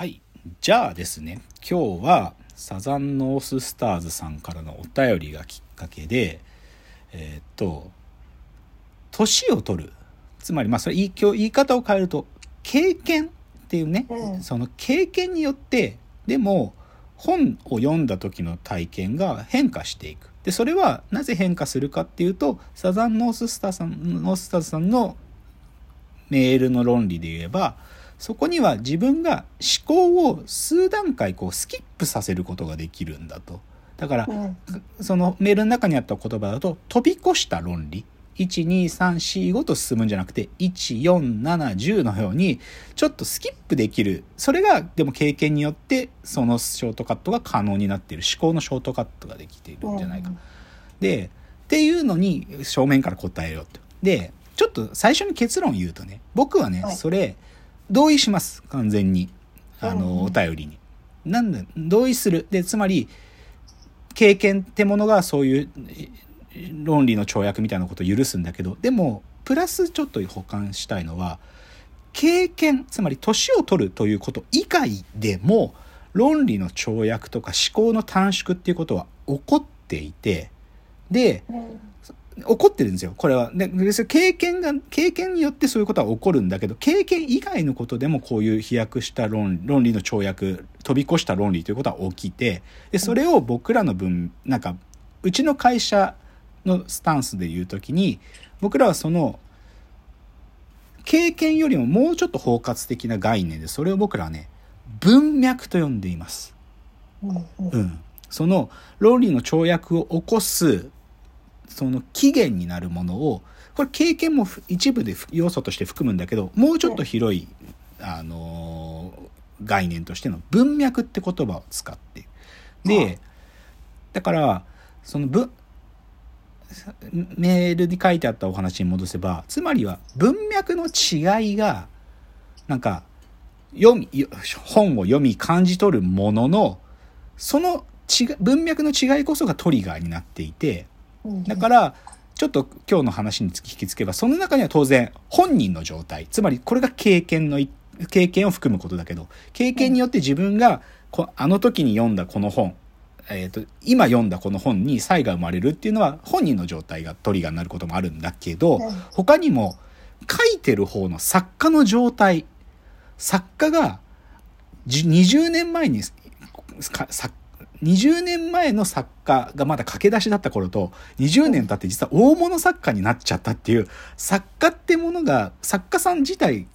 はい。じゃあですね、今日はサザンノーススターズさんからのお便りがきっかけで、えーっと、年を取る。つまり、まあ、それ言い言い方を変えると、経験っていうね、うんその経験によって、でも、本を読んだ時の体験が変化していく。で、それはなぜ変化するかっていうと、サザンノーススターさん、ノーススターズさんのメールの論理で言えば、そこには自分が思考を数段階こうスキップさせることができるんだと。だから、うんそのメールの中にあった言葉だと、飛び越した論理。1、2、3、4、5と進むんじゃなくて、1、4、7、10のように、ちょっとスキップできる。それが、でも経験によって、そのショートカットが可能になっている。思考のショートカットができているんじゃないか。で、っていうのに正面から答えようと。で、ちょっと最初に結論言うとね、僕はね、はいそれ、同意します。完全に。あうんの、お便りに。なんで、同意する。で、つまり、経験ってものがそういうえ論理の跳躍みたいなことを許すんだけど、でも、プラスちょっと補完したいのは、経験、つまり年を取るということ以外でも、論理の跳躍とか思考の短縮っていうことは起こっていて、で、うん起こってるんですよ。これは。で、経験が、経験によってそういうことは起こるんだけど、経験以外のことでもこういう飛躍した論論理の跳躍、飛び越した論理ということは起きて、で、それを僕らの分、なんか、うちの会社のスタンスで言うときに、僕らはその、経験よりももうちょっと包括的な概念で、それを僕らはね、文脈と呼んでいます。うん、その論理の跳躍を起こすその起源になるものをこれ経験もふ一部でふ要素として含むんだけどもうちょっと広い、あのー概念としての文脈って言葉を使って。で、はい。だからその文メールに書いてあったお話に戻せばつまりは文脈の違いがなんか読みよ本を読み感じ取るもののその文脈の違いこそがトリガーになっていてうんだからちょっと今日の話に引きつけばその中には当然本人の状態。つまりこれが経験のい経験を含むことだけど経験によって自分がこあの時に読んだこの本、えー、と今読んだこの本に差異が生まれるっていうのは本人の状態がトリガーになることもあるんだけどうん他にも書いてる方の作家の状態作家がじ20年前にか作20年前の作家がまだ駆け出しだった頃と20年経って実は大物作家になっちゃったっていう作家ってものが作家さん自体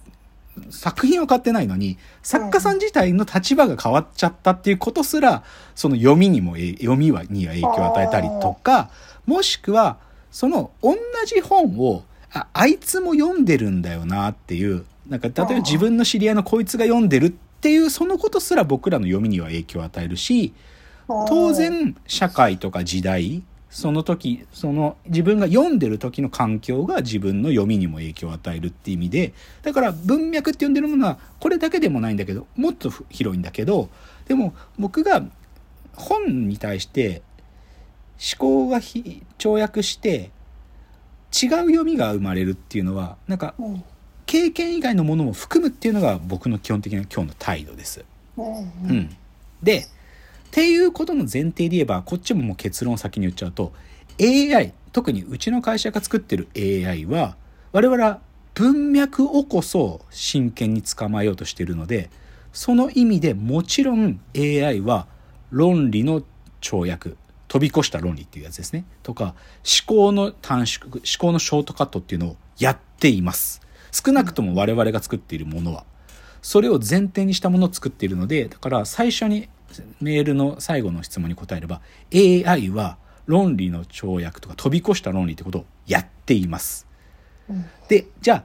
作品は買ってないのに作家さん自体の立場が変わっちゃったっていうことすらその読みにも読みはには影響を与えたりとかもしくはその同じ本をああいつも読んでるんだよなっていうなんか例えば自分の知り合いのこいつが読んでるっていうそのことすら僕らの読みには影響を与えるし当然社会とか時代その時その自分が読んでる時の環境が自分の読みにも影響を与えるっていう意味でだから文脈って呼んでるものはこれだけでもないんだけどもっと広いんだけどでも僕が本に対して思考がひ跳躍して違う読みが生まれるっていうのはなんかうん。経験以外のものも含むっていうのが僕の基本的な今日の態度です。うん、でっていうことの前提で言えばこっちももう結論を先に言っちゃうと AI 特にうちの会社が作ってる AI は我々は文脈をこそ真剣に捕まえようとしているのでその意味でもちろん AI は論理の跳躍飛び越した論理っていうやつですね。とか思考の短縮思考のショートカットっていうのをやっています。少なくとも我々が作っているものは。それを前提にしたものを作っているのでだから最初にメールの最後の質問に答えれば AI は論理の跳躍とか飛び越した論理ってことをやっています。うん。でじゃあ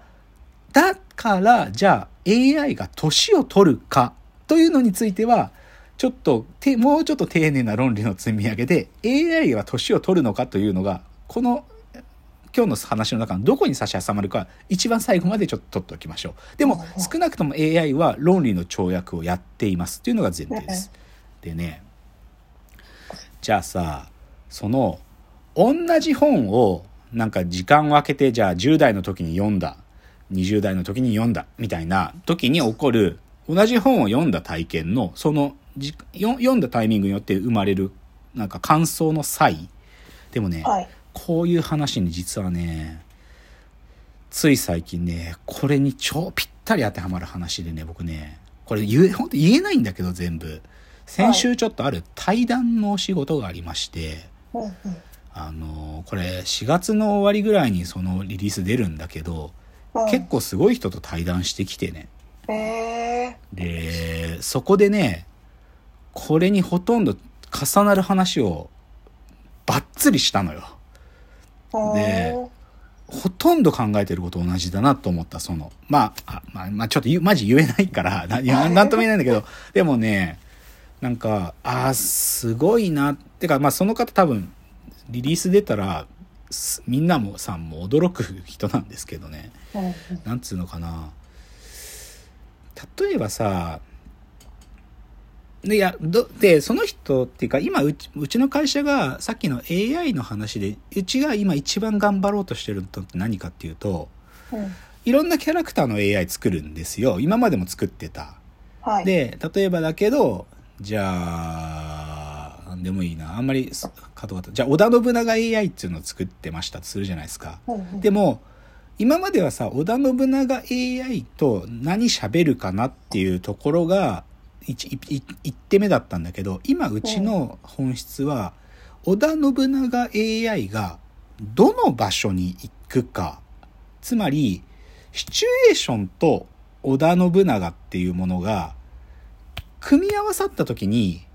だからじゃあ AI が年を取るかというのについてはちょっとてもうちょっと丁寧な論理の積み上げで AI が年を取るのかというのがこの今日の話の中のどこに差し挟まるか一番最後までちょっと取っておきましょう。でもうん少なくとも AI は論理の跳躍をやっていますというのが前提ですでねじゃあさその同じ本をなんか時間を空けてじゃあ10代の時に読んだ20代の時に読んだみたいな時に起こる同じ本を読んだ体験の、その、読んだタイミングによって生まれる、なんか感想の際。でもね、はい。こういう話に実はね、つい最近ね、これに超ぴったり当てはまる話でね、僕ね、これ言え、本当言えないんだけど全部。先週ちょっとある対談のお仕事がありまして、うんうん。あのこれ4月の終わりぐらいにそのリリース出るんだけど、うん結構すごい人と対談してきてね。へえで、そこでね、これにほとんど重なる話をバッツリしたのよ。ー。でうんほとんど考えてること同じだなと思った、その、まあ、あまあ、まあ、ちょっとマジ言えないから、な、いやなんとも言えないんだけど、でもね、なんか、あーすごいな。てか、まあ、その方多分、リリース出たら、すみんなもさんも驚く人なんですけどね。なんつうのかな。例えばさ、でいやどでその人っていうか今うちうちの会社がさっきの AI の話でうちが今一番頑張ろうとしてるのって何かっていうとうんいろんなキャラクターの AI 作るんですよ今までも作ってたはい。で例えばだけどじゃあなんでもいいな。あんまりすかとかとじゃあ織田信長 AI っていうのを作ってましたとするじゃないですか。でも今まではさ織田信長 AI と何喋るかなっていうところが 1, 一手目だったんだけど今うちの本質は織田信長 AI がどの場所に行くか。つまりシチュエーションと織田信長っていうものが組み合わさった時に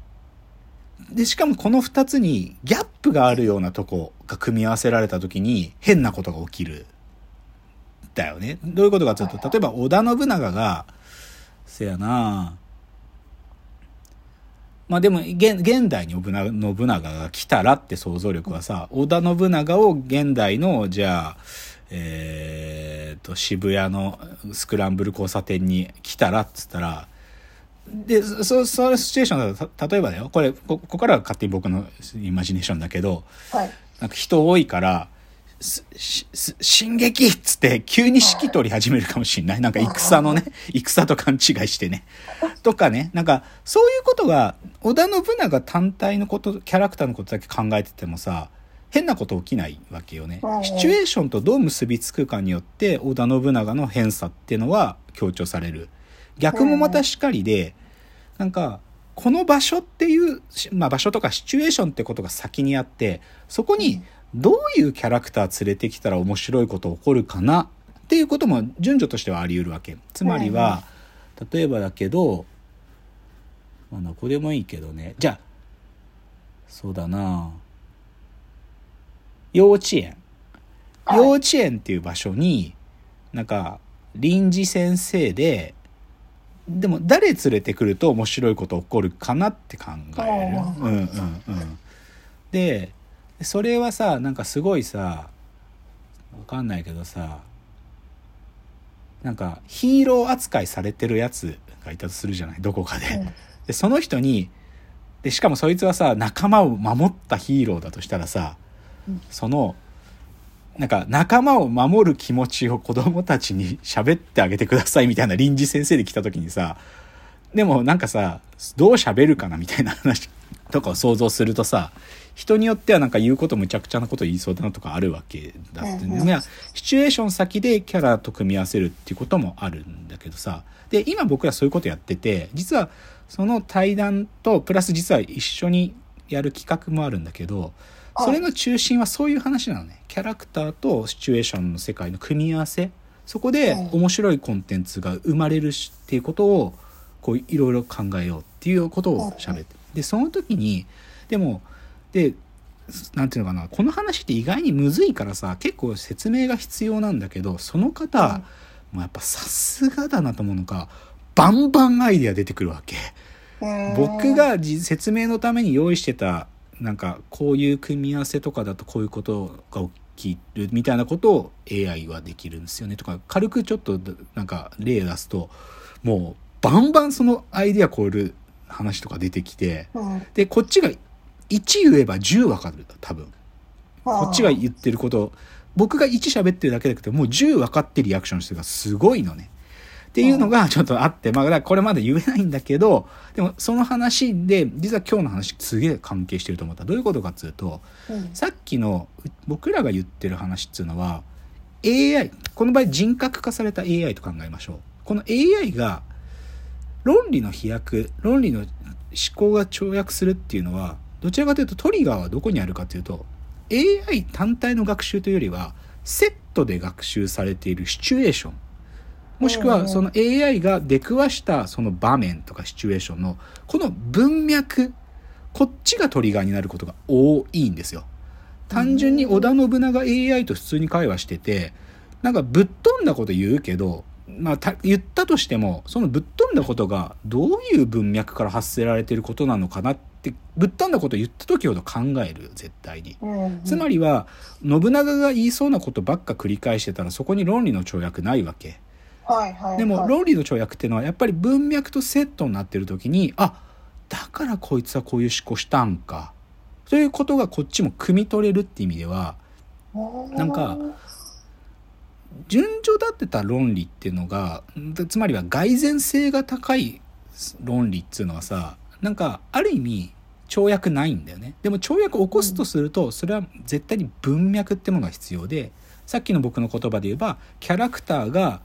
でしかもこの2つにギャップがあるようなとこが組み合わせられた時に変なことが起きる。だよね。どういうことかというと例えば織田信長がせやな。まあでも現現代に信長信長が来たらって想像力はさ織田信長を現代のじゃあえー、と渋谷のスクランブル交差点に来たらっつったらでそそのシチュエーションだとた例えばだよこれこここからは勝手に僕のイマジネーションだけどはい。なんか人多いから、すしす進撃っつって急に指揮取り始めるかもしれない。なんか戦のね、戦と勘違いしてね。とかね、なんかそういうことが、織田信長単体のこと、キャラクターのことだけ考えててもさ、変なこと起きないわけよねシチュエーションとどう結びつくかによって、織田信長の偏差っていうのは強調される。逆もまたしかりで、なんか、この場所っていう、しまあ場所とかシチュエーションってことが先にあって、そこにどういうキャラクター連れてきたら面白いこと起こるかなっていうことも順序としてはあり得るわけ。つまりは、例えばだけど、まあどこでもいいけどね。じゃあ、そうだな幼稚園。はい幼稚園っていう場所に、なんか、臨時先生で、でも誰連れてくると面白いこと起こるかなって考える。うんうんうんうん。で、それはさ、なんかすごいさ、わかんないけどさ、なんかヒーロー扱いされてるやつがいたとするじゃない？どこかで。うんで、その人に、で、しかもそいつはさ、仲間を守ったヒーローだとしたらさ、うんその、なんか仲間を守る気持ちを子供たちに喋ってあげてくださいみたいな臨時先生で来た時にさ、でもなんかさ、どう喋るかなみたいな話とかを想像するとさ、人によってはなんか言うことむちゃくちゃなこと言いそうだなとかあるわけだってね。うんうシチュエーション先でキャラと組み合わせるっていうこともあるんだけどさ。で、今僕らそういうことやってて、実はその対談とプラス実は一緒にやる企画もあるんだけど、それの中心はそういう話なのね。キャラクターとシチュエーションの世界の組み合わせ。そこでうん面白いコンテンツが生まれるしっていうことを、こういろいろ考えようっていうことを喋って。で、その時に、でも、で、なんていうのかな、この話って意外にむずいからさ、結構説明が必要なんだけど、その方、もうやっぱさすがだなと思うのか、バンバンアイデア出てくるわけ。うん僕がじ説明のために用意してたなんかこういう組み合わせとかだとこういうことが起きるみたいなことを AI はできるんですよねとか軽くちょっとなんか例出すともうバンバンそのアイデア超える話とか出てきてうんでこっちが1言えば10分かる多分。こっちが言ってること僕が1喋ってるだけだけどもう10分かってリアクションしてるからすごいのね。っていうのがちょっとあって、まあ、これまで言えないんだけど、でもその話で、実は今日の話すげえ関係してると思った。どういうことかっつうと、うん。さっきのう僕らが言ってる話っつうのは AI この場合人格化された AI と考えましょう。この AI が論理の飛躍論理の思考が跳躍するっていうのはどちらかというとトリガーはどこにあるかというと AI 単体の学習というよりはセットで学習されているシチュエーションもしくはその AI が出くわしたその場面とかシチュエーションのこの文脈こっちがトリガーになることが多いんですよ。単純に織田信長 AI と普通に会話しててなんかぶっ飛んだこと言うけど、まあ、た言ったとしてもそのぶっ飛んだことがどういう文脈から発せられてることなのかなってぶっ飛んだこと言った時ほど考える絶対に。うんつまりは信長が言いそうなことばっか繰り返してたらそこに論理の跳躍ないわけ。はいはい。でもはい論理の跳躍っていうのはやっぱり文脈とセットになってる時にあだからこいつはこういう思考したんか。ということがこっちも汲み取れるって意味ではなんか順序立ってた論理っていうのがんつまりは蓋然性が高い論理っていうのはさなんかある意味跳躍ないんだよね。でも跳躍を起こすとするとそれは絶対に文脈ってものが必要でさっきの僕の言葉で言えばキャラクターが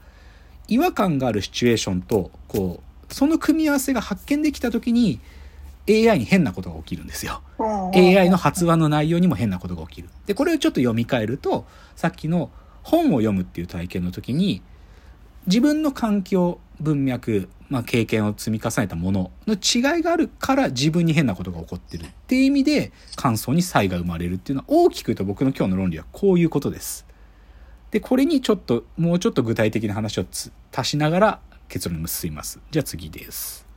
違和感があるシチュエーションとこうその組み合わせが発見できた時に AI に変なことが起きるんですよ。うん AI の発話の内容にも変なことが起きる。で、これをちょっと読み替えると、さっきの本を読むっていう体験の時に、自分の環境、文脈、まあ、経験を積み重ねたものの違いがあるから自分に変なことが起こってるっていう意味で感想に差異が生まれるっていうのは大きく言うと僕の今日の論理はこういうことです。で、これにちょっと、もうちょっと具体的な話を足しながら結論に結びます。じゃあ次です。